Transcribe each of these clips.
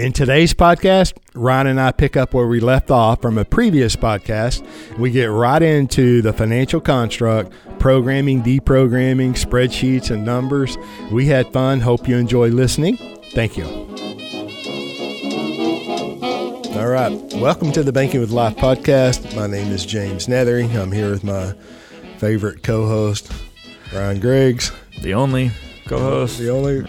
In today's podcast, Ryan and I pick up where we left off from a previous podcast. We get right into the financial construct, programming, deprogramming, spreadsheets, and numbers. We had fun. Hope you enjoy listening. Thank you. All right. Welcome to the Banking with Life podcast. My name is James Neathery. I'm here with my favorite co host, Ryan Griggs. The only co-host. The only.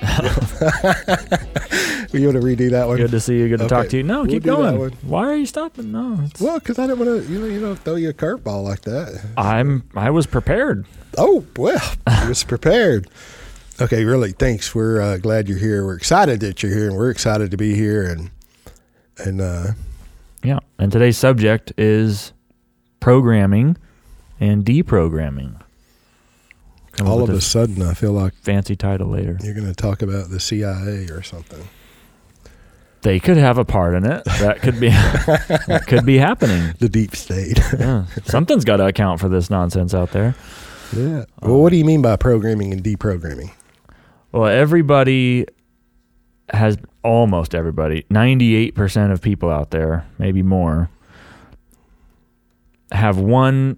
you want to redo that one? Good to see you. Good to Okay, talk to you. No, we'll keep going. Why are you stopping? No, it's, Well, because I didn't want to, you know, you know, throw you a curveball like that. I'm. I was prepared. Oh well, I was prepared. Okay, really, thanks. We're uh, glad you're here. We're excited that you're here, and we're excited to be here. And and uh, Yeah. And today's subject is programming and deprogramming. Come all of a sudden, I feel like fancy title later. you're going to talk about the CIA or something. They could have a part in it. That could be. that could be happening. The deep state. Yeah. Something's got to account for this nonsense out there. yeah. Well, what do you mean by programming and deprogramming? Well, everybody has almost everybody, 98% of people out there, maybe more, have one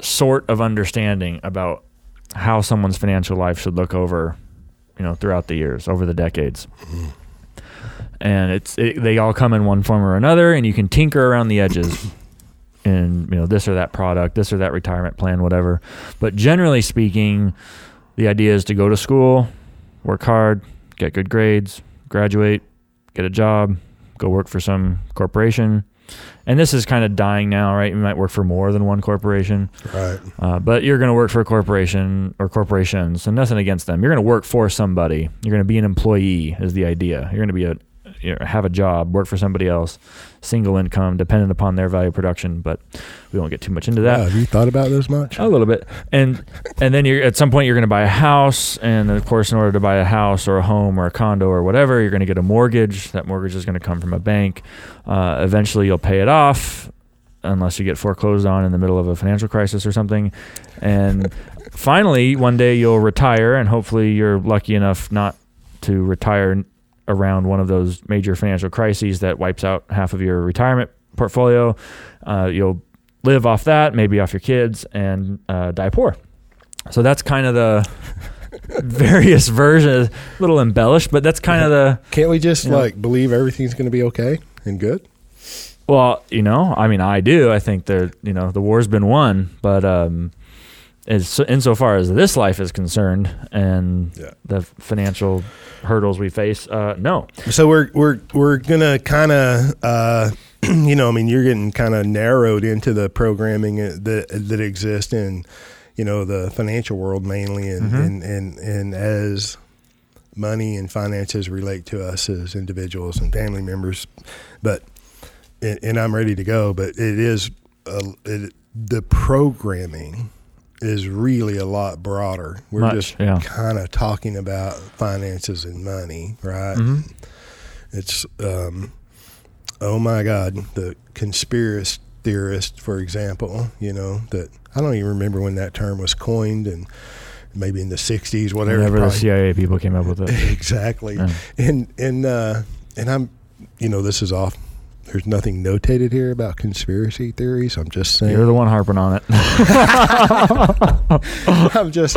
sort of understanding about how someone's financial life should look over, you know, throughout the years, over the decades. Mm-hmm. And it's it, they all come in one form or another and you can tinker around the edges in, you know, this or that product, this or that retirement plan, whatever. But generally speaking, the idea is to go to school, work hard, get good grades, graduate, get a job, go work for some corporation. And this is kind of dying now, right? You might work for more than one corporation, Right. uh, but you're going to work for a corporation or corporations, and nothing against them. You're going to work for somebody. You're going to be an employee, is the idea. You're going to be a you know, have a job, work for somebody else, single income, dependent upon their value production. But we won't get too much into that. Wow, have you thought about this much? A little bit, and and then you're at some point you're going to buy a house, and of course, in order to buy a house or a home or a condo or whatever, you're going to get a mortgage. That mortgage is going to come from a bank. Uh, eventually, you'll pay it off, unless you get foreclosed on in the middle of a financial crisis or something. And finally, one day you'll retire, and hopefully, you're lucky enough not to retire around one of those major financial crises that wipes out half of your retirement portfolio. Uh, you'll live off that, maybe off your kids, and uh, die poor. So that's kind of the various versions, a little embellished, but that's kind of the Can't we just You know- like believe everything's going to be okay and good? well, you know, I mean, I do. I think that you know the war's been won, but um, as insofar as this life is concerned and Yeah. the financial hurdles we face, uh, no. So we're we're we're gonna kind of uh, you know I mean you're getting kind of narrowed into the programming that that exists in you know the financial world mainly and Mhm. and, and and as money and finances relate to us as individuals and family members, but and, and I'm ready to go. But it is uh, it, the programming is really a lot broader. We're Much, just yeah. kind of talking about finances and money, right? Mhm. It's um, oh my God, the conspiracy theorist, for example, you know that I don't even remember when that term was coined, and maybe in the '60s, whatever. Whenever the CIA people came up with it. exactly, Yeah. and and uh, and I'm, you know, this is off. There's nothing notated here about conspiracy theories. I'm just saying. You're the one harping on it. I'm just,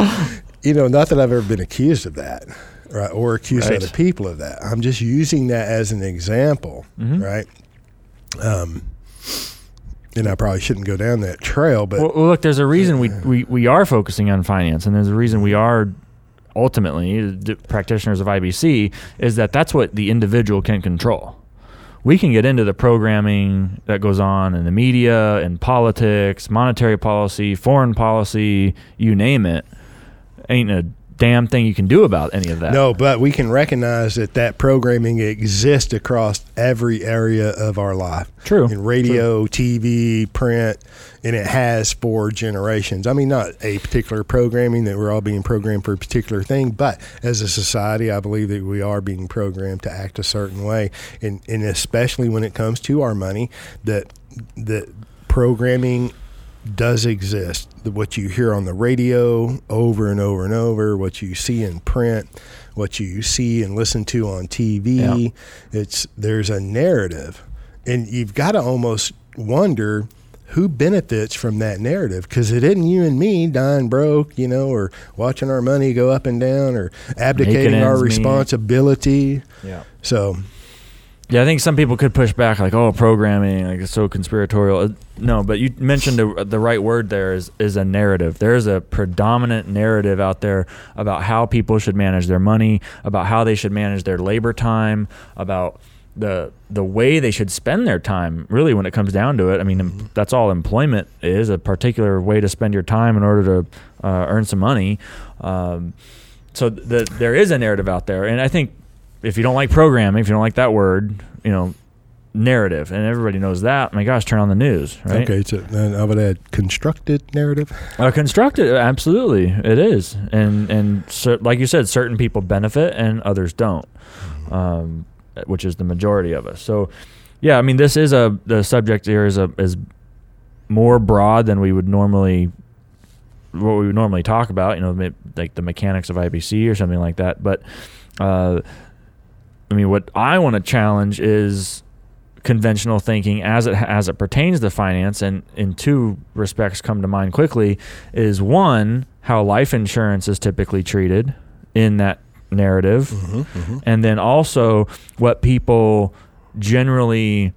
you know, not that I've ever been accused of that, right, or accused Right. other people of that. I'm just using that as an example, Mhm. right? Um, and I probably shouldn't go down that trail, but well, look, there's a reason we, we, we are focusing on finance, and there's a reason we are ultimately practitioners of IBC is that that's what the individual can control. We can get into the programming that goes on in the media, in politics, monetary policy, foreign policy, you name it. Ain't a damn thing you can do about any of that. no, but we can recognize that that programming exists across every area of our life. True. in radio, TV, print, and it has for generations. I mean, not a particular programming that we're all being programmed for a particular thing, but as a society, I believe that we are being programmed to act a certain way, and and especially when it comes to our money, that that programming does exist. What you hear on the radio over and over and over, what you see in print, what you see and listen to on TV. It's there's a narrative, and you've got to almost wonder who benefits from that narrative because it isn't you and me dying broke, you know, or watching our money go up and down, or abdicating our responsibility. Yeah. So Yeah, I think some people could push back, like, "Oh, programming, like it's so conspiratorial." Uh, No, but you mentioned the, the right word. There is is a narrative. There is a predominant narrative out there about how people should manage their money, about how they should manage their labor time, about the the way they should spend their time. Really, when it comes down to it, I mean, em- that's all employment is a particular way to spend your time in order to uh, earn some money. Um, so the, there is a narrative out there, and I think if you don't like programming, if you don't like that word, you know, narrative, and everybody knows that. My gosh, turn on the news, right? okay, so then I would add constructed narrative. Uh, constructed, absolutely, it is, and and cer- like you said, certain people benefit and others don't, um, which is the majority of us. So, yeah, I mean, this is a the subject here is a is more broad than we would normally what we would normally talk about. You know, like the mechanics of IBC or something like that. But, uh, I mean, what I want to challenge is conventional thinking as it as it pertains to finance and in two respects come to mind quickly is one how life insurance is typically treated in that narrative. Mm-hmm, and then also what people generally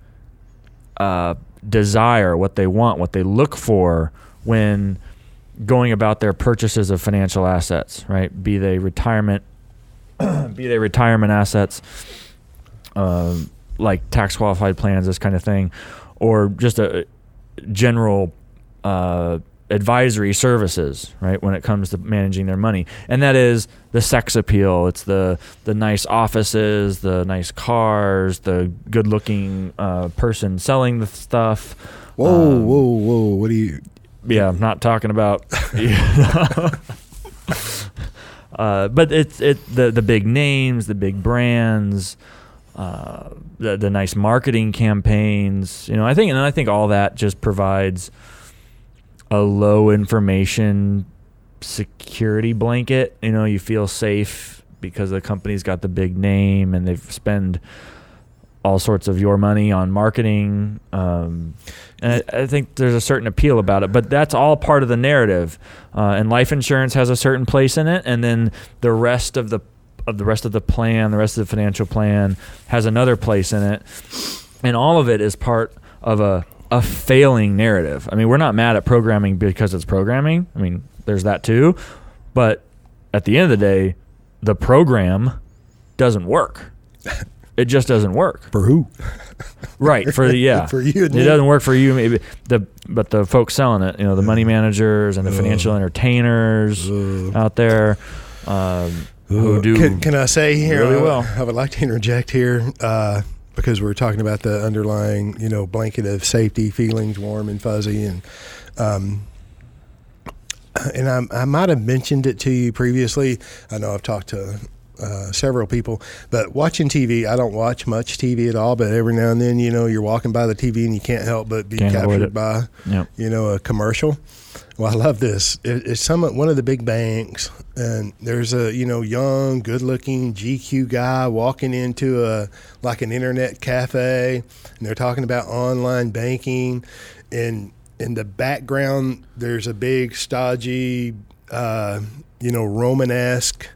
uh, desire what they want what they look for when going about their purchases of financial assets right? Be they retirement be they retirement assets um, like tax qualified plans, this kind of thing, or just a general uh, advisory services, right? When it comes to managing their money, and that is the sex appeal. It's the the nice offices, the nice cars, the good looking uh, person selling the stuff. Whoa, Um, whoa, whoa! What do you? Yeah, I'm not talking about. uh, but it's it the the big names, the big brands, uh, the the nice marketing campaigns. You know, I think and I think all that just provides a low information security blanket. You know, you feel safe because the company's got the big name and they've spend all sorts of your money on marketing. Um, and I, I think there's a certain appeal about it, but that's all part of the narrative. Uh, and life insurance has a certain place in it, and then the rest of the of the rest of the plan, the rest of the financial plan has another place in it, and all of it is part of a a failing narrative. I mean, we're not mad at programming because it's programming. I mean, there's that too, but at the end of the day, the program doesn't work. It just doesn't work. For who? Right for the yeah For you it me. doesn't work for you maybe the but the folks selling it you know the money managers and the Ugh. financial entertainers Ugh. out there um, who do Can, can I say here? really uh, well. I would like to interject here uh, because we're talking about the underlying, you know, blanket of safety, feelings, warm and fuzzy, and um, and I, I might have mentioned it to you previously. I know I've talked to uh, several people, but watching TV, I don't watch much TV at all. But every now and then, you know, you're walking by the TV and you can't help but be Can't captured by Yep. you know, a commercial. Well, I love this. It, it's some one of the big banks, and there's a you know young, good-looking GQ guy walking into a like an internet cafe, and they're talking about online banking, and in the background there's a big, stodgy, uh, you know, Romanesque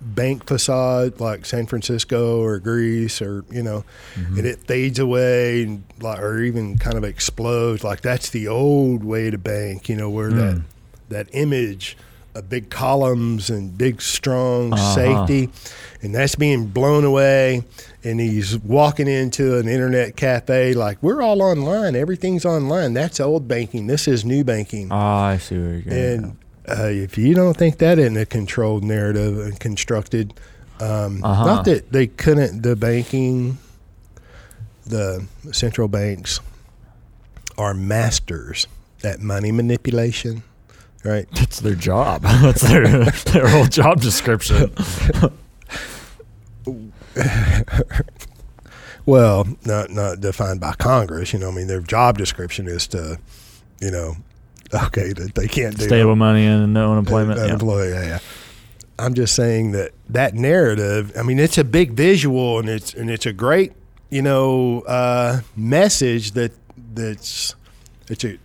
bank facade like San Francisco or Greece or you know, Mm-hmm. and it fades away and like, or even kind of explodes. Like that's the old way to bank, you know, where that Mm. that image of big columns and big strong Uh-huh. safety, and that's being blown away. And he's walking into an internet cafe like we're all online, everything's online. That's old banking. This is new banking. Ah, I see where you're going And uh, if you don't think that isn't a controlled narrative and constructed, um, Uh-huh. not that they couldn't, the banking, the central banks are masters at money manipulation, right? That's their job. That's their their whole job description. Well, not not defined by Congress. You know, I mean, their job description is to, you know, okay, that they can't do Stable money and no unemployment. Uh, yeah. Unemployed, yeah, yeah. I'm just saying that that narrative. I mean, it's a big visual, and it's and it's a great, you know, uh, message that that's it's a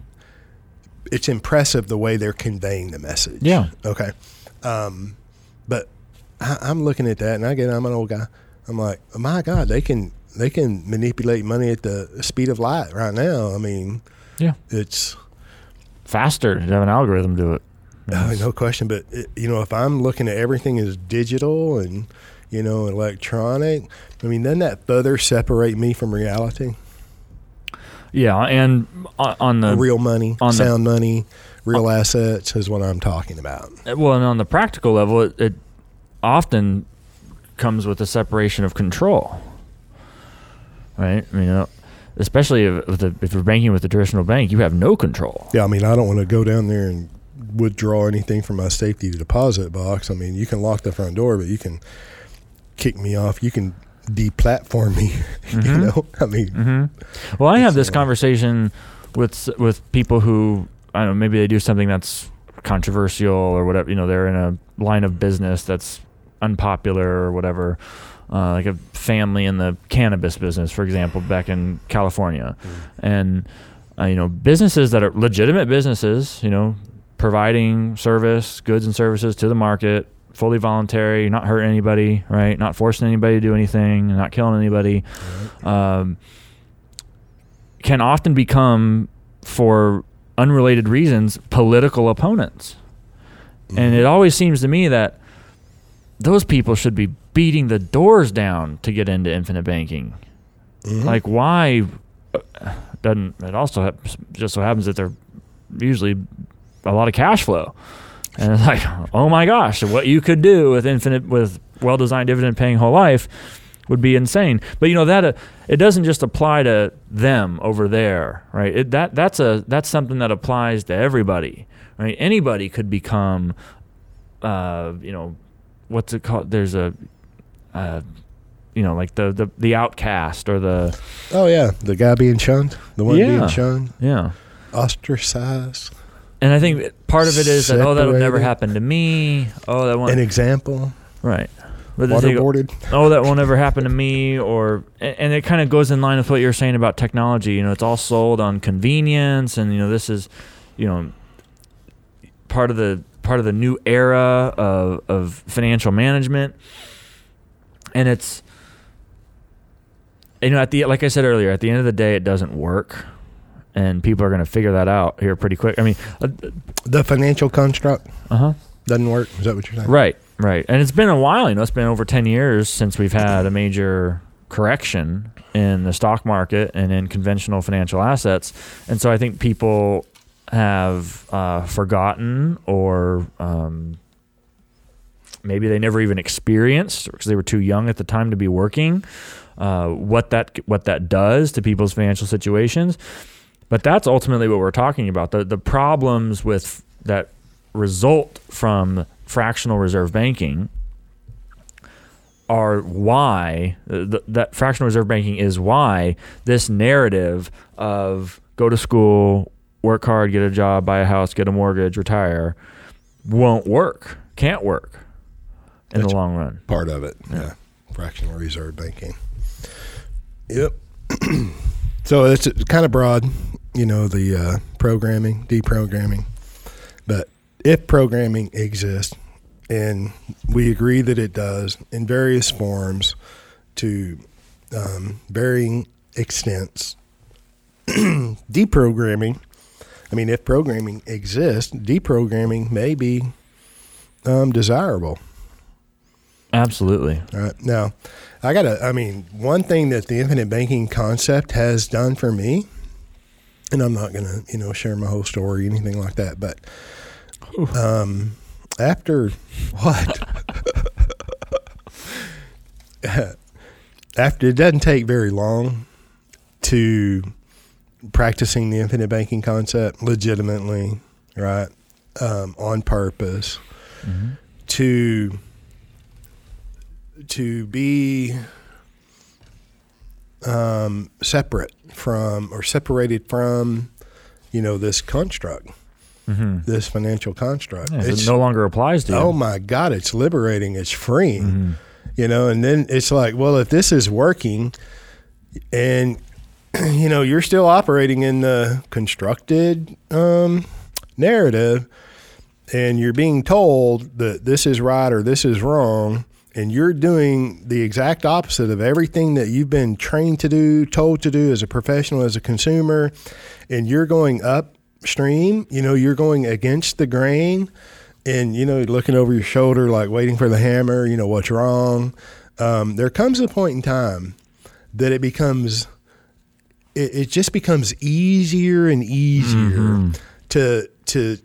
it's impressive the way they're conveying the message. Yeah. Okay. Um, but I, I'm looking at that, and I get I'm an old guy. I'm like, oh my God, they can they can manipulate money at the speed of light right now. I mean, Yeah. it's Faster to have an algorithm do it. uh, no question. But it, you know, if I'm looking at everything as digital and you know electronic, I mean, doesn't that further separate me from reality? Yeah, and on on the real money, on the- sound money, real assets is what I'm talking about. well, and on the practical level, it, it often comes with a separation of control. Right? I mean, uh, especially if, if, the, if you're banking with a traditional bank, you have no control. Yeah, I mean, I don't want to go down there and withdraw anything from my safety deposit box. I mean, you can lock the front door, but you can kick me off. You can deplatform me. you know, I mean, hmm Well, I have this uh, conversation with with people who I don't know. Maybe they do something that's controversial or whatever. You know, they're in a line of business that's unpopular or whatever. Uh, like a family in the cannabis business, for example, back in California, and uh, you know, businesses that are legitimate businesses. You know, providing service, goods and services to the market, fully voluntary, not hurting anybody, right? Not forcing anybody to do anything, not killing anybody. Um, can often become, for unrelated reasons, political opponents. And it always seems to me that those people should be beating the doors down to get into infinite banking. Mhm. Like, why? uh, Doesn't it also hap- just so happens that they're usually a lot of cash flow, and it's like, oh my gosh, what you could do with infinite with well-designed dividend-paying whole life would be insane. But you know that uh, it doesn't just apply to them over there, right? It, that that's a that's something that applies to everybody, right? Anybody could become, uh, you know, what's it called? There's a, uh, you know, like the the the outcast or the oh yeah, the guy being shunned, the one Yeah. being shunned, yeah. ostracized, And I think part of it is that oh that would never happen to me. Oh that an won't example, right. But they go, waterboarded. oh that won't ever happen to me or and and it kind of goes in line with what you're saying about technology you know it's all sold on convenience and you know this is you know part of the part of the new era of of financial management and it's you know at the like I said earlier at the end of the day it doesn't work and people are going to figure that out here pretty quick I mean The financial construct uh-huh doesn't work. Is that what you're saying? Right, right. And it's been a while, you know, it's been over 10 years since we've had a major correction in the stock market and in conventional financial assets. And so I think people have uh, forgotten or um, maybe they never even experienced because they were too young at the time to be working uh, what that what that does to people's financial situations. But that's ultimately what we're talking about. The the problems with that result from fractional reserve banking are why th- that fractional reserve banking is why this narrative of go to school, work hard, get a job, buy a house, get a mortgage, retire won't work. Can't work in That's- the long run. Part of it. Yeah. Fractional reserve banking. Yep. so it's kind of broad, you know, the uh, programming, deprogramming. But if programming exists, and we agree that it does in various forms to um, varying extents, deprogramming, I mean, if programming exists, deprogramming may be um, desirable. Absolutely. All right. Now, I got to, I mean, one thing that the infinite banking concept has done for me, and I'm not going to, you know, share my whole story, or anything like that, but um, after what? after it doesn't take very long to practicing the infinite banking concept legitimately, right? Um, on purpose hmm to to be um, separate from or separated from you know this construct Mm-hmm. this financial construct. Yeah, it no longer applies to you. oh my God, it's liberating. It's freeing. Mhm. You know, and then it's like, well, if this is working and you know, you're still operating in the constructed um, narrative and you're being told that this is right or this is wrong and you're doing the exact opposite of everything that you've been trained to do, told to do as a professional, as a consumer, and you're going upstream, you know, you're going against the grain and, you know, looking over your shoulder, like waiting for the hammer, you know, what's wrong. Um, there comes a point in time that it becomes, it, it just becomes easier and easier to, to,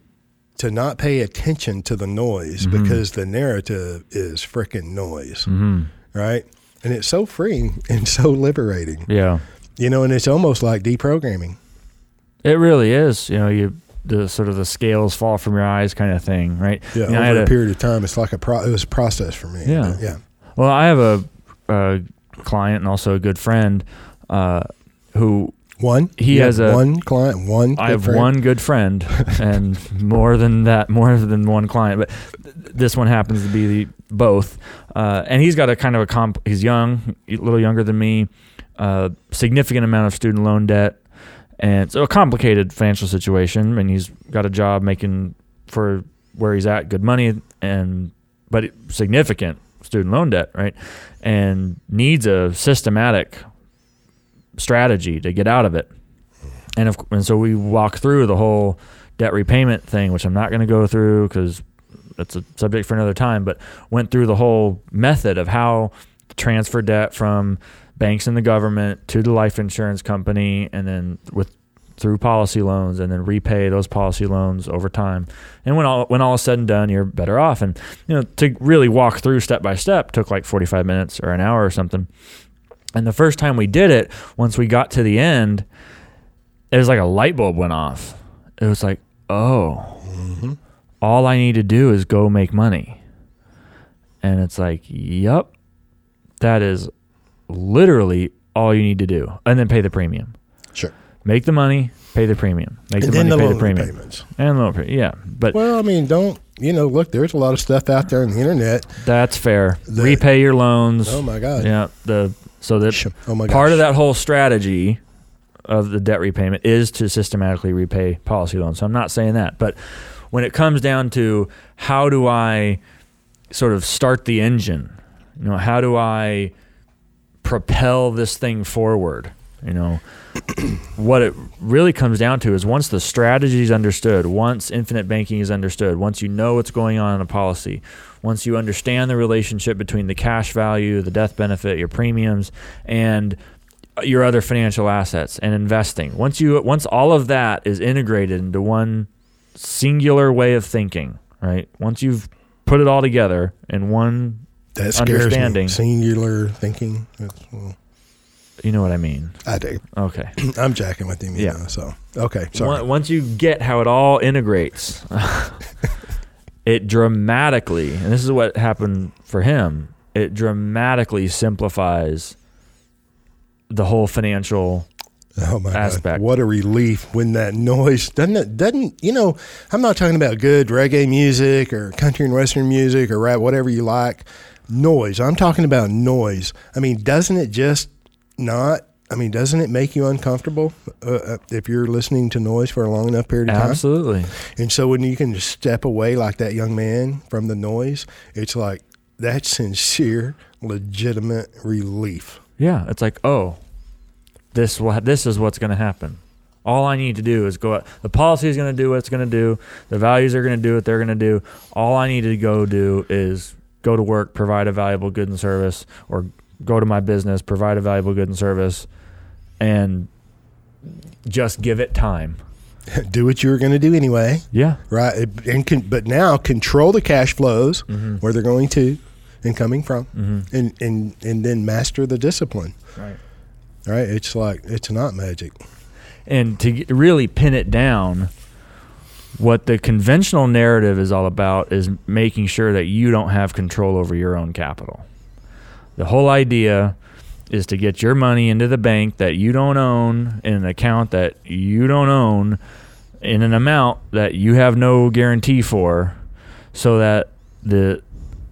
to not pay attention to the noise because the narrative is freaking noise, Mhm. right? And it's so freeing and so liberating, Yeah. you know, and it's almost like deprogramming. It really is. You know, you the sort of the scales fall from your eyes kind of thing, right? Yeah, You know, I had over a a- period of time, it's like a pro- it was a process for me. Yeah. Yeah. Well, I have a, a client and also a good friend uh, who One. He You has a- one client. One. I good have friend? one good friend and more than that, more than one client, but th- this one happens to be the, both. Uh, and he's got a kind of a comp. He's young, a little younger than me, uh, significant amount of student loan debt, and so a complicated financial situation. And he's got a job making for where he's at good money, and but significant student loan debt, right? And needs a systematic strategy to get out of it. And of, and so we walk through the whole debt repayment thing, which I'm not going to go through because that's a subject for another time. But went through the whole method of how to transfer debt from banks and the government to the life insurance company, and then with through policy loans, and then repay those policy loans over time. And when all when all is said and done, you're better off. And you know to really walk through step by step took like 45 minutes or an hour or something. And the first time we did it, once we got to the end, it was like a light bulb went off. It was like, oh, mm-hmm. all I need to do is go make money. And it's like, yep, that is literally all you need to do. And then pay the premium. Sure. Make the money, pay the premium. Make And the money, the pay the premium. repayments. And loan. Yeah. But Well, I mean, don't you know? Look, there's a lot of stuff out there on the internet. that's fair. The- Repay your loans. Oh my God. Yeah. The so that Oh my part of that whole strategy of the debt repayment is to systematically repay policy loans. So I'm not saying that, but when it comes down to how do I sort of start the engine, you know, how do I propel this thing forward, you know, what it really comes down to is once the strategy is understood, once infinite banking is understood, once you know what's going on in a policy, once you understand the relationship between the cash value, the death benefit, your premiums, and your other financial assets and investing. Once you once all of that is integrated into one singular way of thinking, right? Once you've put it all together in one, that scares understanding. me. Singular thinking. That's- well, you know what I mean? I do. Okay. I'm jacking with him. You Yeah. Know, so okay. Sorry. Once once you get how it all integrates, it dramatically, and this is what happened for him, it dramatically simplifies the whole financial Oh my aspect. God. What a relief when that noise doesn't it doesn't you know, I'm not talking about good reggae music or country and western music or rap, whatever you like. Noise. I'm talking about noise. I mean, doesn't it just not I mean, doesn't it make you uncomfortable uh, uh, if you're listening to noise for a long enough period of time? Absolutely. And so when you can just step away like that young man from the noise, it's like that's sincere, legitimate relief. Yeah, it's like, oh, this will, this is what's going to happen. All I need to do is go. out. The policy is going to do what it's going to do. The values are going to do what they're going to do. All I need to go do is go to work, provide a valuable good and service, or go to my business, provide a valuable good and service, and just give it time. do what you were going to do anyway, Yeah. right? And can, but now control the cash flows where they're going to and coming from, Mm-hmm. and and and then master the discipline. Right. Right? It's like it's not magic. and to get- really pin it down what the conventional narrative is all about is making sure that you don't have control over your own capital the whole idea is to get your money into the bank that you don't own in an account that you don't own in an amount that you have no guarantee for, so that the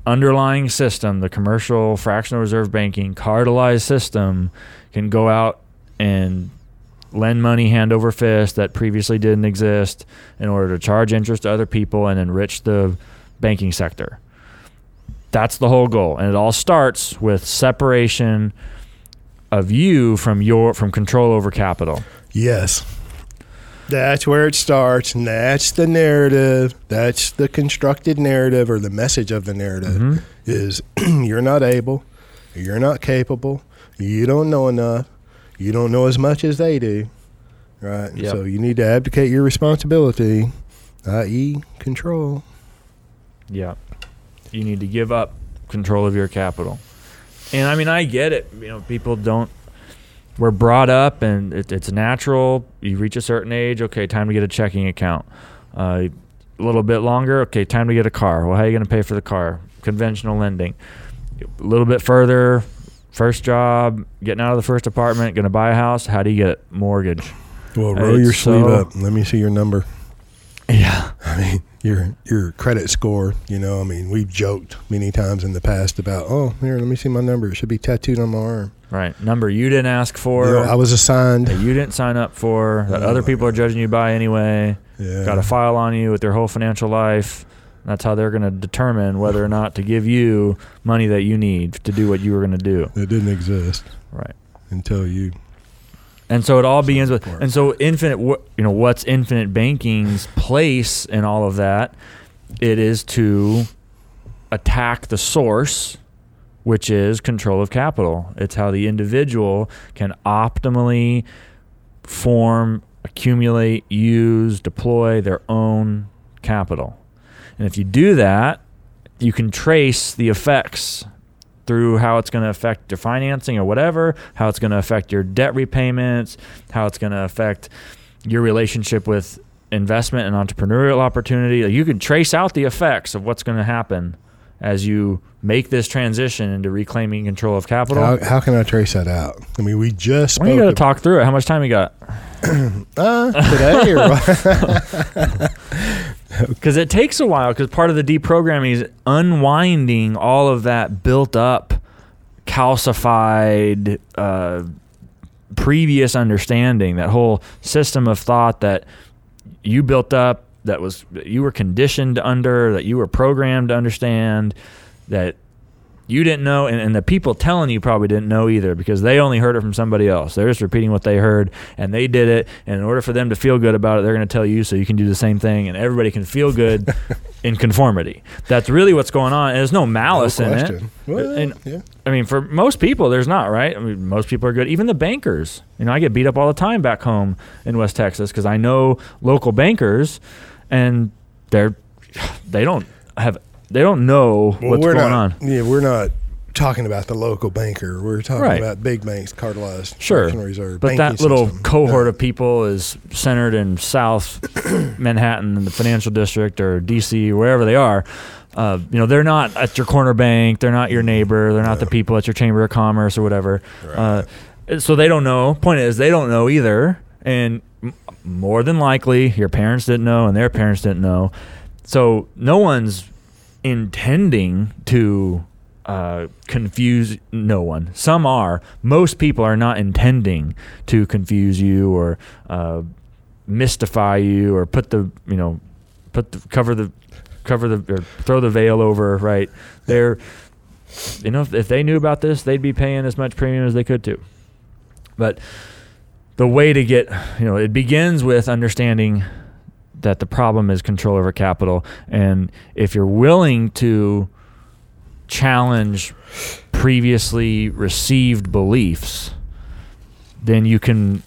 underlying system, the commercial fractional reserve banking cartelized system, can go out and lend money hand over fist that previously didn't exist in order to charge interest to other people and enrich the banking sector. That's the whole goal. And it all starts with separation of you from your from control over capital. Yes. That's where it starts, and that's the narrative. That's the constructed narrative or the message of the narrative Mhm. is you're not able, you're not capable, you don't know enough, you don't know as much as they do. Right? Yep. So you need to abdicate your responsibility, i.e., control. Yeah. You need to give up control of your capital. And I mean, I get it. You know, people don't. We're brought up, and it, it's natural. You reach a certain age, okay, time to get a checking account. Uh, a little bit longer, okay, time to get a car. Well, how are you going to pay for the car? Conventional lending. A little bit further, first job, getting out of the first apartment, going to buy a house. How do you get it? Mortgage. Well, It's roll your sleeve so- up. Let me see your number. Yeah. I mean, your your credit score. You know, I mean, we've joked many times in the past about, oh, here, let me see my number. It should be tattooed on my arm. Right. Number you didn't ask for. You know, I was assigned. that you didn't sign up for, that Oh other people are judging you by anyway, Yeah. got a file on you with their whole financial life. That's how they're going to determine whether or not to give you money that you need to do what you were going to do. It didn't exist Right. until you. And so it all begins with, and so infinite, you know, what's infinite banking's place in all of that? It is to attack the source, which is control of capital. It's how the individual can optimally form, accumulate, use, deploy their own capital. And if you do that, you can trace the effects through how it's going to affect your financing or whatever, how it's going to affect your debt repayments, how it's going to affect your relationship with investment and entrepreneurial opportunity. You can trace out the effects of what's going to happen as you make this transition into reclaiming control of capital. How, how can I trace that out? I mean, we just Well, you got to talk through it. How much time you got? uh, today or? Because it takes a while. Because part of the deprogramming is unwinding all of that built up, calcified, uh, previous understanding, that whole system of thought that you built up, that was that you were conditioned under, that you were programmed to understand, that you didn't know, and, and the people telling you probably didn't know either because they only heard it from somebody else. They're just repeating what they heard, and they did it. And in order for them to feel good about it, they're going to tell you so you can do the same thing, and everybody can feel good in conformity. That's really what's going on. And there's no malice No in it. Well, And- yeah. I mean, for most people, there's not, right? I mean, most people are good. Even the bankers. You know, I get beat up all the time back home in West Texas because I know local bankers, and they're they don't have they don't know Well, what's going not, on. Yeah, we're not talking about the local banker. We're talking Right. about big banks, cartelized, Sure, reserve, But that little system. cohort of people is centered in South Manhattan, in the financial district, or DC, wherever they are. Uh, you know, they're not at your corner bank. They're not your neighbor. They're not the people at your chamber of commerce or whatever. Right. Uh, so they don't know. Point is, they don't know either, and m- more than likely, your parents didn't know, and their parents didn't know. So no one's intending to uh, confuse no one. Some are. Most people are not intending to confuse you or uh, mystify you or put the you know put the cover the cover the or throw the veil over. Right? They're you know if, if they knew about this, they'd be paying as much premium as they could too. But the way to get you know it begins with understanding that the problem is control over capital and if you're willing to challenge previously received beliefs then you can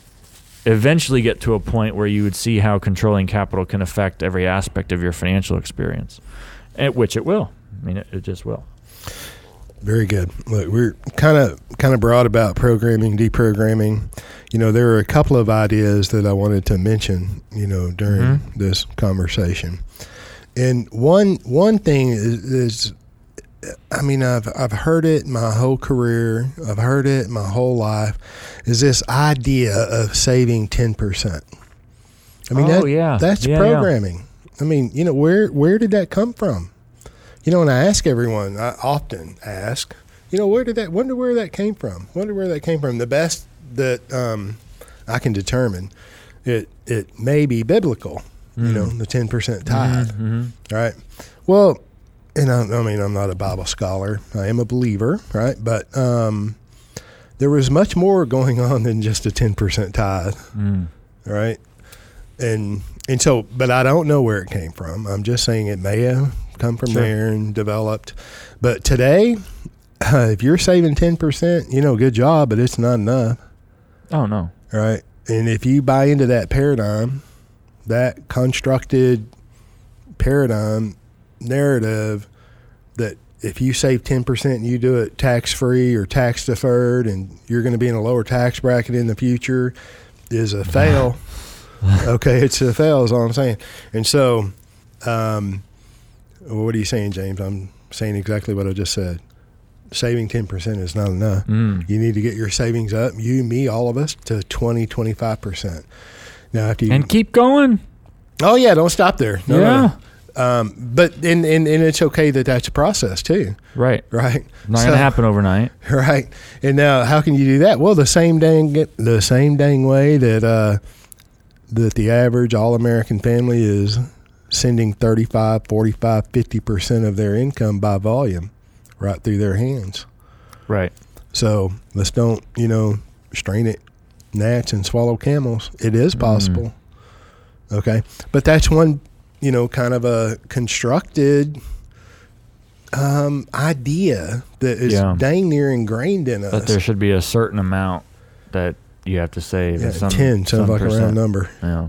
eventually get to a point where you would see how controlling capital can affect every aspect of your financial experience and which it will i mean it, it just will Very good. Look, we're kind of kind of broad about programming, deprogramming. You know, there are a couple of ideas that I wanted to mention. You know, during Mhm. this conversation, and one one thing is, is, I mean, I've I've heard it my whole career. I've heard it my whole life. Is this idea of saving ten percent? I mean, Oh, that, yeah. that's Yeah, yeah. programming. I mean, you know, where where did that come from? You know, and I ask everyone, I often ask, you know, where did that? Wonder where that came from. Wonder where that came from. The best that um, I can determine, it it may be biblical. You know, the ten percent tithe. Mm-hmm. Right. Well, and I, I mean, I'm not a Bible scholar. I am a believer, right? But um, there was much more going on than just a 10% tithe, Mm. right? And and so, but I don't know where it came from. I'm just saying it may have come from Sure. there and developed. But today, uh, if you're saving 10%, you know, good job, but it's not enough, Oh no. right? And if you buy into that paradigm, that constructed paradigm narrative that if you save 10% and you do it tax free or tax deferred and you're going to be in a lower tax bracket in the future is a fail. okay, it's a fail, is all I'm saying. And so, um, what are you saying, James? I'm saying exactly what I just said. Saving 10% is not enough. Mm. You need to get your savings up, you, me, all of us, to 20, 25%. Now, after you. And keep going. oh, yeah, don't stop there. No, yeah. no. Um, but and, and and it's okay that that's a process too, Right. right? Not So- gonna happen overnight. right? And now, how can you do that? Well, the same dang the same dang way that uh, that the average all American family is sending 35, 45, 50 percent of their income by volume right through their hands. Right. So let's don't you know strain it gnats and swallow camels. It is possible. Okay, but that's one you know kind of a constructed um, idea that is Yeah. dang near ingrained in us. But there should be a certain amount that you have to save. yeah, some, ten sounds some like a round number. Yeah.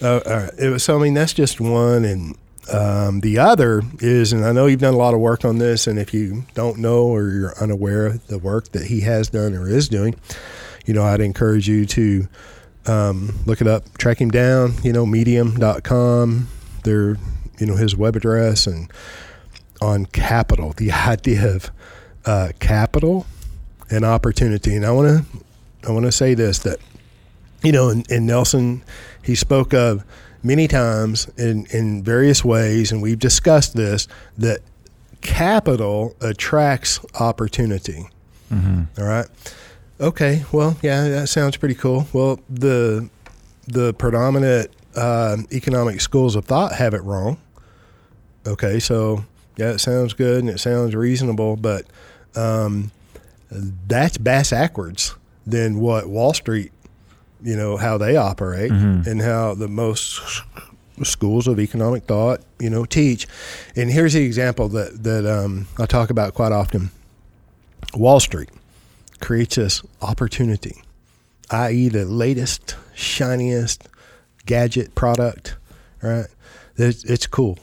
Uh, all right. It was, so I mean that's just one, and um, the other is, and I know you've done a lot of work on this, and if you don't know or you're unaware of the work that he has done or is doing, you know, I'd encourage you to um, look it up, track him down. You know, Medium.com. Their, you know, his web address and on capital, the idea of uh, capital and opportunity. And I want to, I want to say this that you know, and Nelson, he spoke of many times in, in various ways, and we've discussed this, that capital attracts opportunity. hmm All right. Okay. Well, yeah, that sounds pretty cool. Well, the the predominant uh, economic schools of thought have it wrong. Okay, so yeah, it sounds good and it sounds reasonable, but um, that's bass backwards than what Wall Street, you know, how they operate Mhm. and how the most schools of economic thought, you know, teach. And here's the example that that um, I talk about quite often. Wall Street creates this opportunity, i.e., the latest, shiniest gadget product, right? It's, it's cool,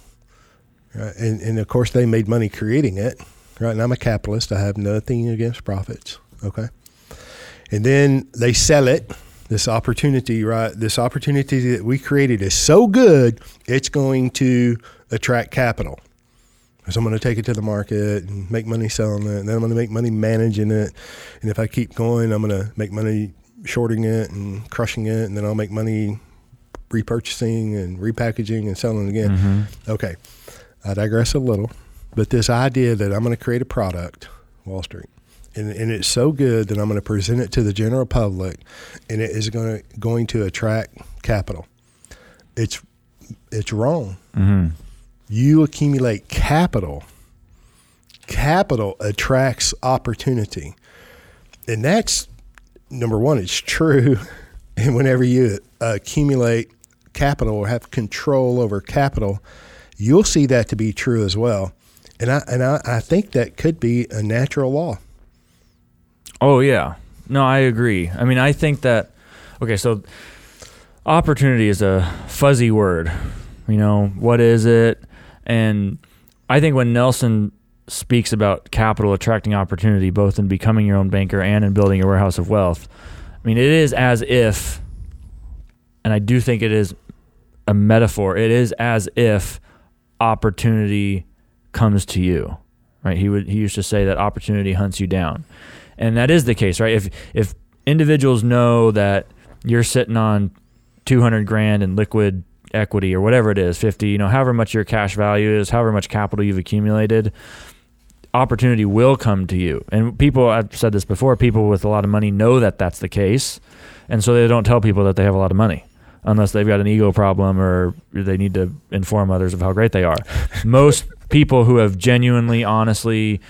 right? And, and of course, they made money creating it, right? And I'm a capitalist. I have nothing against profits, okay? And then they sell it. This opportunity, right? This opportunity that we created is so good, it's going to attract capital. So I'm going to take it to the market and make money selling it. And then I'm going to make money managing it. And if I keep going, I'm going to make money shorting it and crushing it. And then I'll make money repurchasing and repackaging and selling it again. hmm Okay. I digress a little. But this idea that I'm going to create a product, Wall Street, and, and it's so good that I'm going to present it to the general public and it is going to, going to attract capital. It's, it's wrong hmm you accumulate capital. Capital attracts opportunity. And that's number one, it's true. And whenever you accumulate capital or have control over capital, you'll see that to be true as well. And I and I, I think that could be a natural law. Oh yeah. No, I agree. I mean, I think that okay, so opportunity is a fuzzy word. You know, what is it? And I think when Nelson speaks about capital attracting opportunity both in becoming your own banker and in building a warehouse of wealth, I mean, it is as if and I do think it is a metaphor. It is as if opportunity comes to you. Right? He would he used to say that opportunity hunts you down and that is the case, right? If if individuals know that you're sitting on 200 grand in liquid equity or whatever it is, 50, you know, however much your cash value is, however much capital you've accumulated, opportunity will come to you. And people, I've said this before, people with a lot of money know that that's the case. And so they don't tell people that they have a lot of money unless they've got an ego problem or they need to inform others of how great they are. Most people who have genuinely, honestly,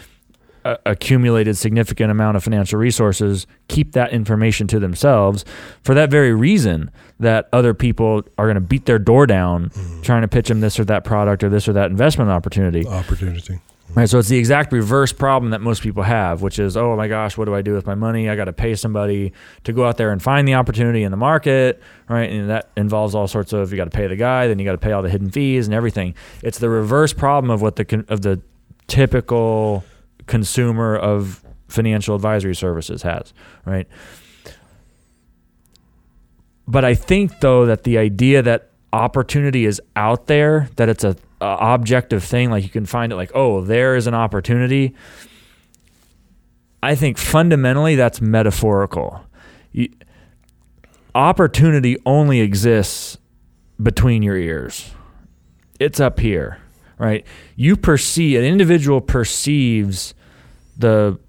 uh, accumulated significant amount of financial resources keep that information to themselves for that very reason that other people are going to beat their door down mm-hmm. trying to pitch them this or that product or this or that investment opportunity opportunity Right, so it's the exact reverse problem that most people have, which is, oh my gosh, what do I do with my money? I got to pay somebody to go out there and find the opportunity in the market, right? And that involves all sorts of you got to pay the guy, then you got to pay all the hidden fees and everything. It's the reverse problem of what the of the typical consumer of financial advisory services has, right? But I think though that the idea that opportunity is out there, that it's a uh, objective thing, like you can find it like, oh, there is an opportunity. I think fundamentally that's metaphorical. You, opportunity only exists between your ears. It's up here, right? You perceive, an individual perceives the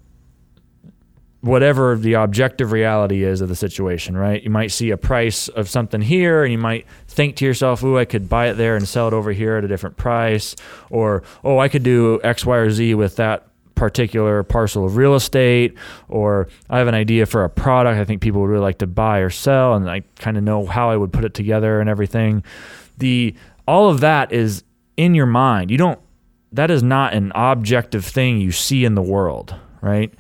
whatever the objective reality is of the situation, right? You might see a price of something here and you might think to yourself, "Ooh, I could buy it there and sell it over here at a different price," or "Oh, I could do X, Y, or Z with that particular parcel of real estate," or "I have an idea for a product I think people would really like to buy or sell and I kind of know how I would put it together and everything." The all of that is in your mind. You don't that is not an objective thing you see in the world, right?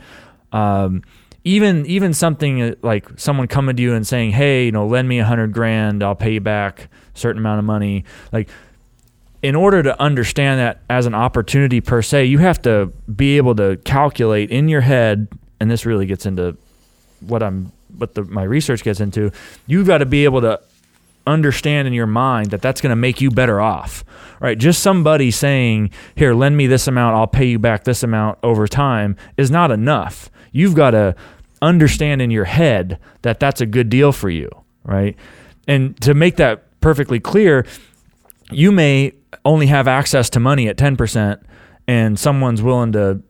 Um, even even something uh, like someone coming to you and saying, "Hey, you know, lend me a hundred grand, I'll pay you back a certain amount of money." Like, in order to understand that as an opportunity per se, you have to be able to calculate in your head, and this really gets into what I'm what the, my research gets into. You've got to be able to understand in your mind that that's going to make you better off right? Just somebody saying here lend me this amount i'll pay you back this amount over time is not enough. You've got to understand in your head that that's a good deal for you right? And to make that perfectly clear you may only have access to money at 10% and someone's willing to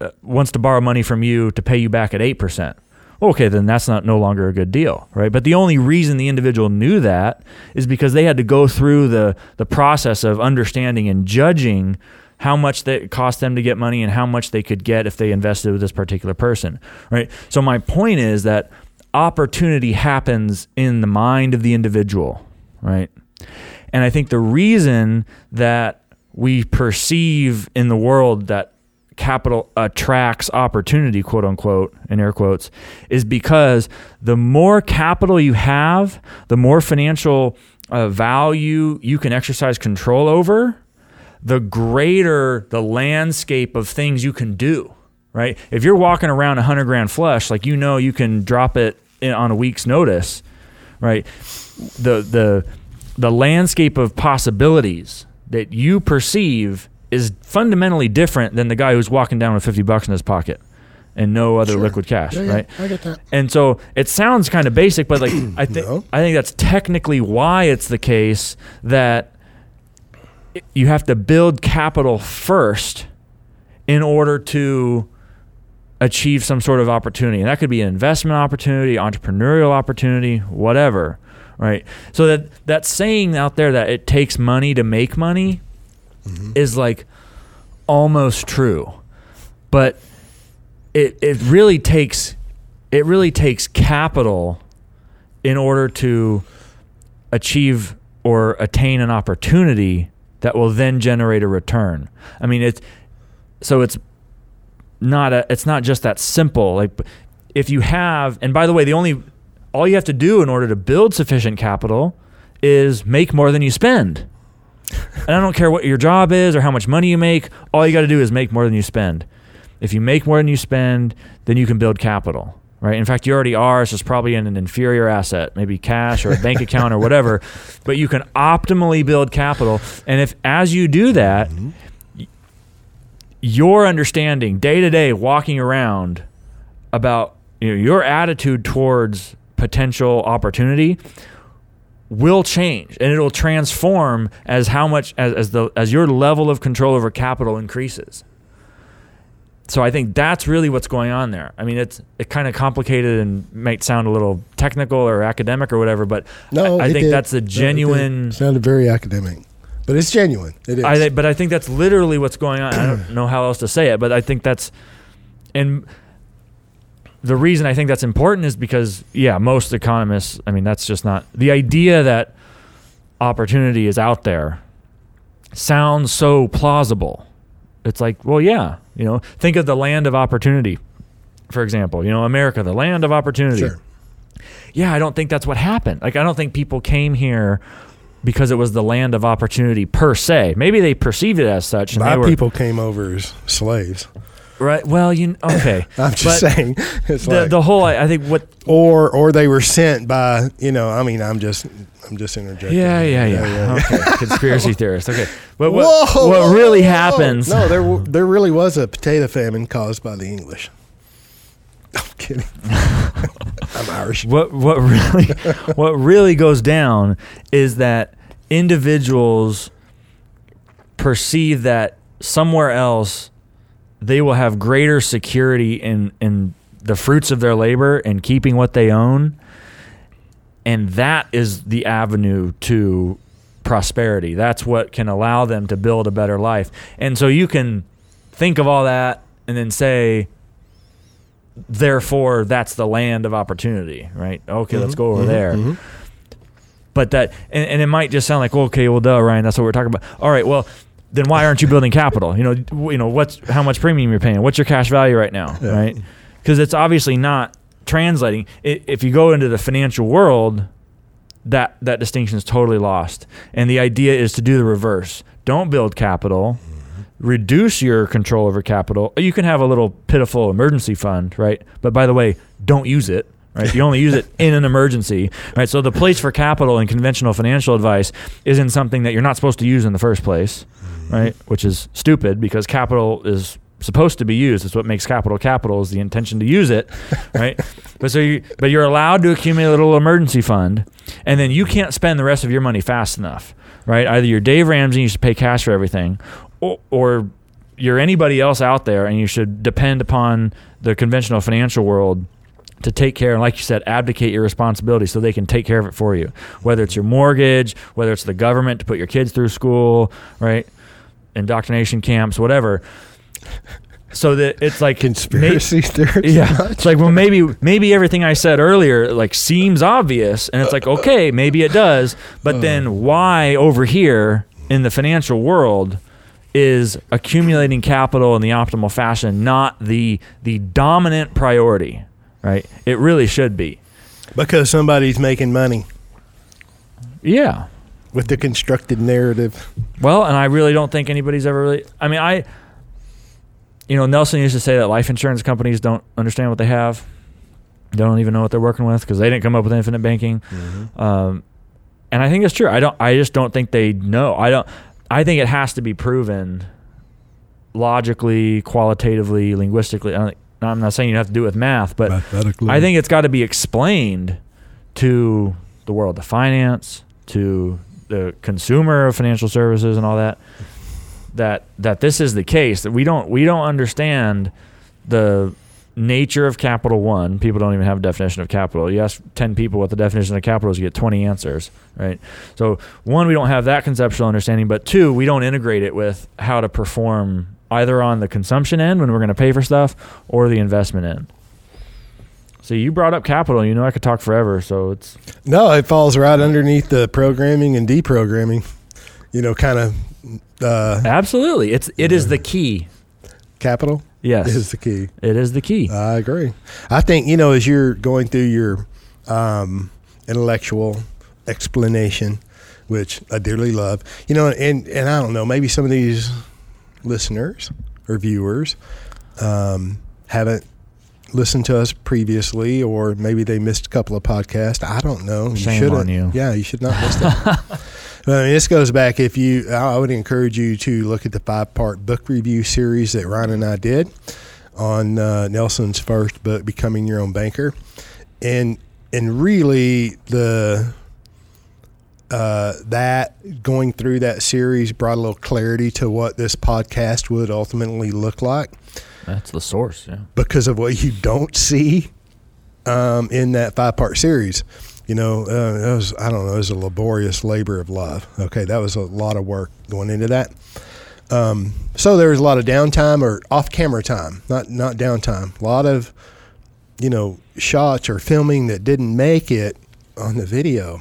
uh, wants to borrow money from you to pay you back at 8% okay, then that's not no longer a good deal, right? But the only reason the individual knew that is because they had to go through the the process of understanding and judging how much it cost them to get money and how much they could get if they invested with this particular person, right? So my point is that opportunity happens in the mind of the individual, right? And I think the reason that we perceive in the world that capital attracts opportunity, quote unquote, in air quotes, is because the more capital you have, the more financial uh, value you can exercise control over, the greater the landscape of things you can do, right? If you're walking around a 100 grand flush, like you know you can drop it in, on a week's notice, right? The, the, the landscape of possibilities that you perceive is fundamentally different than the guy who's walking down with 50 bucks in his pocket and no other sure. liquid cash, yeah, yeah, right? I get that. And so it sounds kind of basic, but like I think no. I think that's technically why it's the case that you have to build capital first in order to achieve some sort of opportunity. And that could be an investment opportunity, entrepreneurial opportunity, whatever, right? So that that saying out there that it takes money to make money mm-hmm. is like almost true, but it it really takes it really takes capital in order to achieve or attain an opportunity that will then generate a return. I mean, it's so it's not a it's not just that simple. Like if you have, and by the way, the only all you have to do in order to build sufficient capital is make more than you spend and I don't care what your job is or how much money you make. All you got to do is make more than you spend. If you make more than you spend, then you can build capital, right? In fact, you already are. So it's probably in an inferior asset, maybe cash or a bank account or whatever. But you can optimally build capital. And if as you do that, mm-hmm. your understanding day to day, walking around about you know, your attitude towards potential opportunity will change and it'll transform as how much as, as the as your level of control over capital increases so I think that's really what's going on there. I mean, it's it kind of complicated and might sound a little technical or academic or whatever, but No, I, I think did. that's a No, it genuine. sounded very academic, but it's genuine. It is. I but I think that's literally what's going on. I don't know how else to say it, but I think that's, and the reason I think that's important is because yeah, most economists. I mean, that's just not the idea that opportunity is out there. Sounds so plausible. It's like, well, yeah, you know, think of the land of opportunity, for example. You know, America, the land of opportunity sure. yeah, I don't think that's what happened. Like, I don't think people came here because it was the land of opportunity per se. Maybe they perceived it as such. And My they were, people came over as slaves. Right? Well, you okay? I'm just But saying. It's The, like, the whole, I I think what, or or they were sent by you know. I mean, I'm just I'm just interjecting. yeah, yeah, yeah. Okay, conspiracy theorist. Okay, but what Whoa, what really whoa. happens? No, there w- there really was a potato famine caused by the English. I'm kidding. I'm Irish. what what really what really goes down is that individuals perceive that somewhere else they will have greater security in in the fruits of their labor and keeping what they own. And that is the avenue to prosperity. That's what can allow them to build a better life. And so you can think of all that and then say therefore that's the land of opportunity right? Okay let's go over there. Mhm. but that and, and it might just sound like okay well duh ryan that's what we're talking about. All right well then why aren't you building capital? You know you know what's how much premium you're paying? What's your cash value right now Yeah. right? Because it's obviously not translating. I if you go into the financial world that that distinction is totally lost. And the idea is to do the reverse. Don't build capital. Mm-hmm. Reduce your control over capital. You can have a little pitiful emergency fund right? But by the way don't use it right? You only use it in an emergency right? So the place for capital and conventional financial advice is in something that you're not supposed to use in the first place mm-hmm. right? Which is stupid because capital is supposed to be used. It's what makes capital capital is the intention to use it right? But so you but you're allowed to accumulate a little emergency fund and then you can't spend the rest of your money fast enough right? Either you're dave ramsey you should pay cash for everything or, or you're anybody else out there and you should depend upon the conventional financial world to take care and like you said abdicate your responsibility so they can take care of it for you. Whether it's your mortgage whether it's the government to put your kids through school right? Indoctrination camps whatever. So that it's like Conspiracy theories. yeah. It's like well maybe maybe everything i said earlier like seems obvious and it's like okay maybe it does but hmm. then why over here in the financial world is accumulating capital in the optimal fashion not the the dominant priority right it really should be Because somebody's making money yeah with the constructed narrative. Well, and I really don't think anybody's ever really. I mean, I, you know, Nelson used to say that life insurance companies don't understand what they have. They don't even know what they're working with because they didn't come up with infinite banking. Um, and I think it's true. I don't. I just don't think they know. I don't. I think it has to be proven logically, qualitatively, linguistically. I don't, I'm not saying you have to do it with math, but. I think it's got to be explained to the world of finance, to the consumer of financial services and all that that that this is the case that we don't we don't understand the nature of capital one. People don't even have a definition of capital. You ask 10 people what the definition of capital is you get 20 answers right? So one we don't have that conceptual understanding but two we don't integrate it with how to perform either on the consumption end when we're going to pay for stuff or the investment end so you brought up capital you know i could talk forever so it's No, it falls right underneath the programming and deprogramming. You know, kind of uh, absolutely it's it is the key capital yes is the key. it is the key I agree. I think you know as you're going through your um, intellectual explanation, which I dearly love, you know, and and I don't know, maybe some of these listeners or viewers um, haven't listened to us previously, or maybe they missed a couple of podcasts. I don't know. Shame shouldn't. on you. Yeah, you should not miss that. I mean, this goes back. If you, I I would encourage you to look at the five-part book review series that Ryan and I did on uh, Nelson's first book, "Becoming Your Own Banker," and and really the uh, that going through that series brought a little clarity to what this podcast would ultimately look like That's the source. Yeah. because of what you don't see um, in that five part series. You know, uh, was I don't know, it was a laborious labor of love. Okay, that was a lot of work going into that. Um, so there was a lot of downtime or off camera time, not not downtime. A lot of you know shots or filming that didn't make it on the video,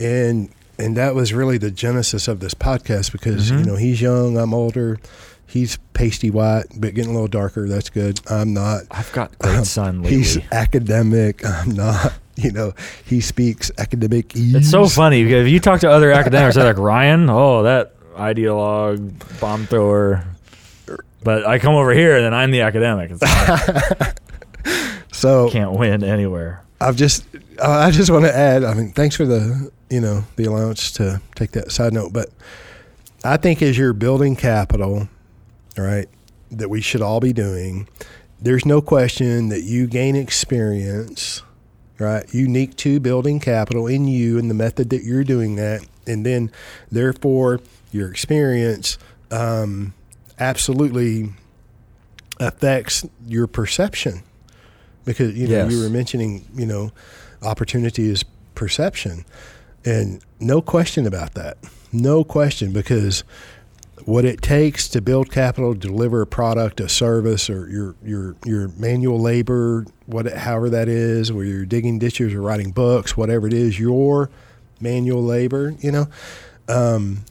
and and that was really the genesis of this podcast because Mhm. you know he's young, I'm older. He's pasty white, but getting a little darker. That's good. I'm not. I've got great Um, sun lately. He's academic. I'm not. You know, he speaks academic. It's so funny because if you talk to other academics, they're like Ryan, oh that ideologue, bomb thrower. But I come over here and then I'm the academic. It's like, So can't win anywhere. I've just, I just want to add. I mean, thanks for the, you know, the allowance to take that side note. But I think as you're building capital, all right, that we should all be doing. There's no question that you gain experience, right? Unique to building capital in you and the method that you're doing that, and then therefore your experience um, absolutely affects your perception because you know Yes. you were mentioning you know opportunity is perception and no question about that no question because what it takes to build capital deliver a product a service or your your your manual labor what however that is where you're digging ditches or writing books whatever it is your manual labor you know um,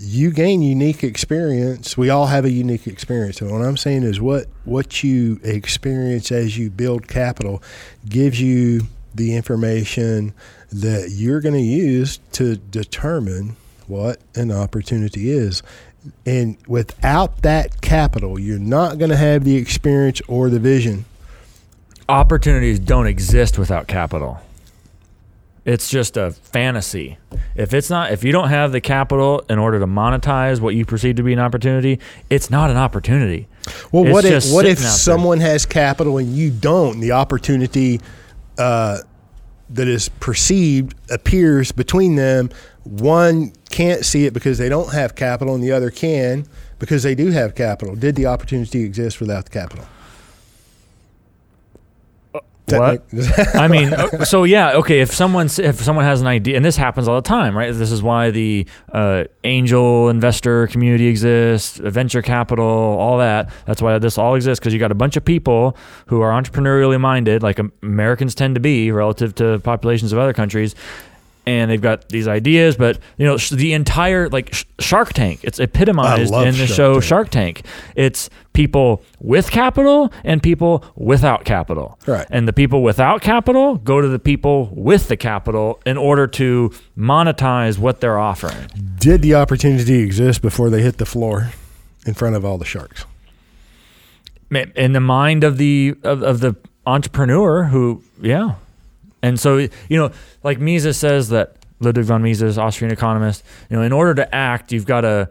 you gain unique experience. We all have a unique experience. And what I'm saying is what what you experience as you build capital gives you the information that you're going to use to determine what an opportunity is. And without that capital, you're not going to have the experience or the vision. Opportunities don't exist without capital. It's just a fantasy. If it's not, if you don't have the capital in order to monetize what you perceive to be an opportunity, it's not an opportunity. Well, It's what if what if out there. someone has capital and you don't? The opportunity uh, that is perceived appears between them. One can't see it because they don't have capital, and the other can because they do have capital. Did the opportunity exist without the capital? What? I mean, so yeah, okay. If someone if someone has an idea, and this happens all the time, right? This is why the uh, angel investor community exists, venture capital, all that. That's why this all exists because you got a bunch of people who are entrepreneurially minded, like Americans tend to be relative to populations of other countries. And they've got these ideas, but you know sh- the entire like sh- Shark Tank. It's epitomized in the Shark show Tank. Shark Tank. It's people with capital and people without capital. Right. And the people without capital go to the people with the capital in order to monetize what they're offering. Did the opportunity exist before they hit the floor in front of all the sharks? In the mind of the of, of the entrepreneur who yeah. And so you know, like Mises says that Ludwig von Mises, Austrian economist, you know, in order to act, you've got to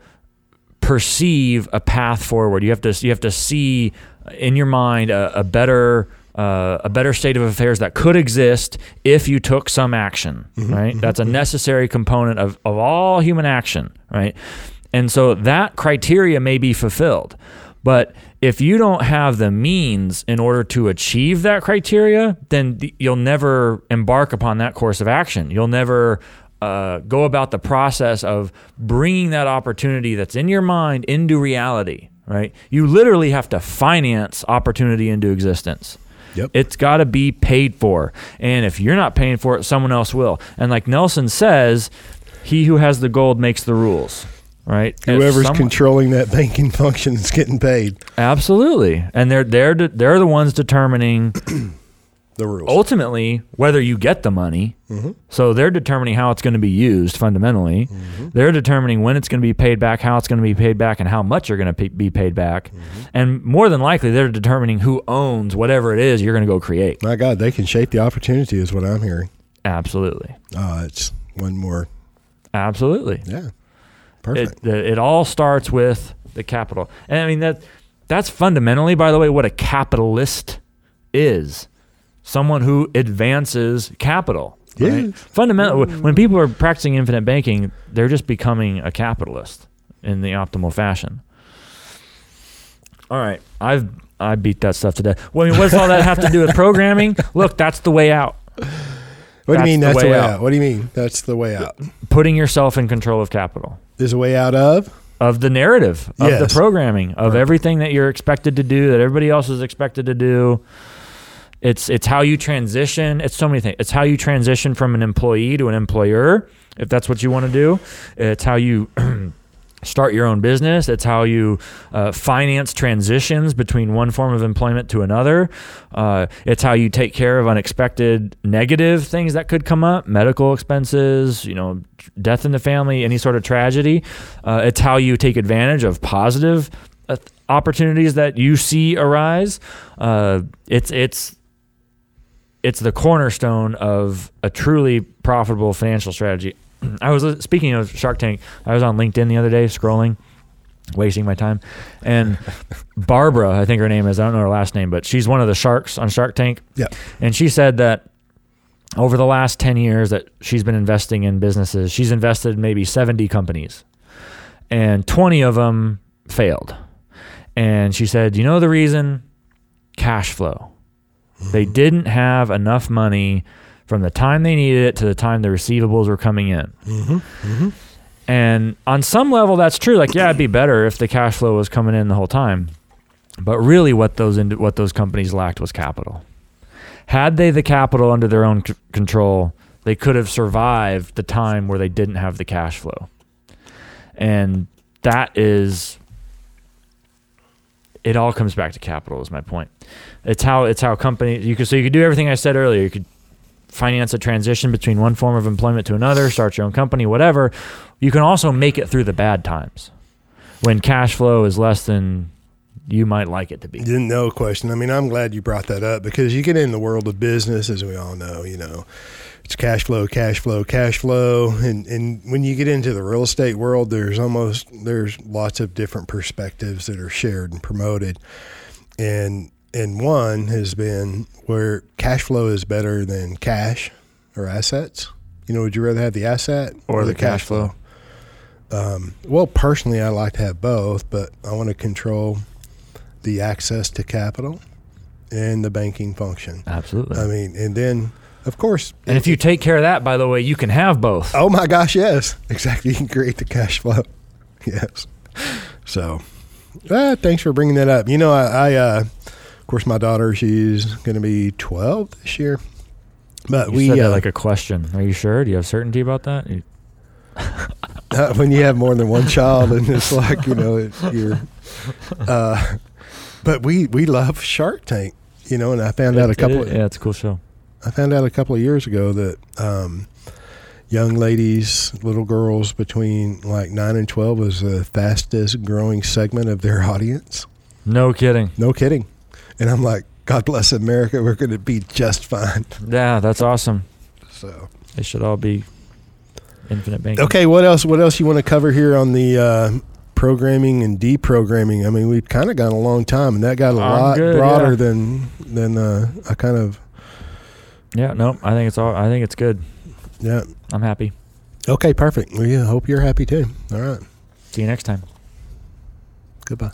perceive a path forward. You have to you have to see in your mind a, a better uh, a better state of affairs that could exist if you took some action. Mm-hmm, right, mm-hmm, that's a mm-hmm. necessary component of of all human action. Right, and so that criteria may be fulfilled, but if you don't have the means in order to achieve that criteria, then you'll never embark upon that course of action. You'll never uh, go about the process of bringing that opportunity that's in your mind into reality, right? You literally have to finance opportunity into existence. Yep. It's got to be paid for. And if you're not paying for it, someone else will. And like Nelson says, he who has the gold makes the rules, right? Whoever's someone- controlling that banking function is getting paid Absolutely. And they're they're they're the ones determining the rules. ultimately whether you get the money. Mm-hmm. So they're determining how it's going to be used fundamentally. Mm-hmm. They're determining when it's going to be paid back, how it's going to be paid back, and how much you're going to be paid back. Mm-hmm. And more than likely, they're determining who owns whatever it is you're going to go create. My God, they can shape the opportunity, is what I'm hearing. Absolutely. Oh, it's one more. Absolutely. Yeah, perfect. it, it all starts with the capital. And I mean, that that's fundamentally, by the way, what a capitalist is someone who advances capital. Yeah. Right? Fundamental. When people are practicing infinite banking, they're just becoming a capitalist in the optimal fashion. All right, I've I beat that stuff to death. Well, I mean, what does all that have to do with programming? Look, that's the way out. What do you mean the that's the way way out. out? What do you mean that's the way out? Putting yourself in control of capital. There's a way out of? of the narrative of the programming of Right. everything that you're expected to do that everybody else is expected to do. It's it's how you transition. It's so many things. It's how you transition from an employee to an employer if that's what you want to do. It's how you start your own business. It's how you uh, finance transitions between one form of employment to another. Uh, it's how you take care of unexpected negative things that could come up medical expenses you know death in the family any sort of tragedy. Uh, it's how you take advantage of positive uh, opportunities that you see arise. Uh, it's it's it's the cornerstone of a truly profitable financial strategy. I was speaking of Shark Tank. I was on LinkedIn the other day scrolling, wasting my time, and Barbara, I think her name is. I don't know her last name, but she's one of the sharks on Shark Tank. Yeah. and she said that over the last 10 years that she's been investing in businesses, she's invested in maybe 70 companies and 20 of them failed. And she said, You know the reason? Cash flow. They mm-hmm. didn't have enough money from the time they needed it to the time the receivables were coming in. Mm-hmm. And on some level, that's true. Like, yeah, it'd be better if the cash flow was coming in the whole time. But really, what those ind- what those companies lacked was capital. Had they the capital under their own c- control, they could have survived the time where they didn't have the cash flow. And that is, it all comes back to capital. Is my point. It's how it's how companies you could so you could do everything I said earlier. You could finance a transition between one form of employment to another, start your own company, whatever. You can also make it through the bad times when cash flow is less than you might like it to be. Didn't no question. I mean, I'm glad you brought that up because you get in the world of business, as we all know, you know, it's cash flow, cash flow, cash flow, and and when you get into the real estate world, there's almost there's lots of different perspectives that are shared and promoted, and and one has been where cash flow is better than cash or assets. You know, would you rather have the asset Or the cash flow? Um, well, personally, I like to have both, but I want to control the access to capital and the banking function. Absolutely. I mean, and then, of course, and if you take care of that, by the way, you can have both. oh my gosh, yes, exactly, you can create the cash flow. Yes. So, ah, thanks for bringing that up. You know, I, I uh, of course, my daughter, she's going to be 12 this year. But You we, said uh, like a question. Are you sure? Do you have certainty about that? You- uh, when you have more than one child and it's like you know it, you're uh, but we we love shark tank you know and i found out a couple it- yeah, it's a cool show. i found out a couple of years ago that um, young ladies little girls between like 9 and 12 was the fastest growing segment of their audience No kidding. no kidding and i'm like god bless america we're going to be just fine Yeah, that's awesome. so it should all be infinite banking. Okay, what else? What else you want to cover here on the uh, programming and deprogramming? I mean, we've kind of gone a long time, and that got a I'm lot good, broader yeah. than than uh, I kind of Yeah, no, I think it's all. I think it's good. yeah. I'm happy. Okay, perfect. We hope you're happy too. All right, See you next time. goodbye.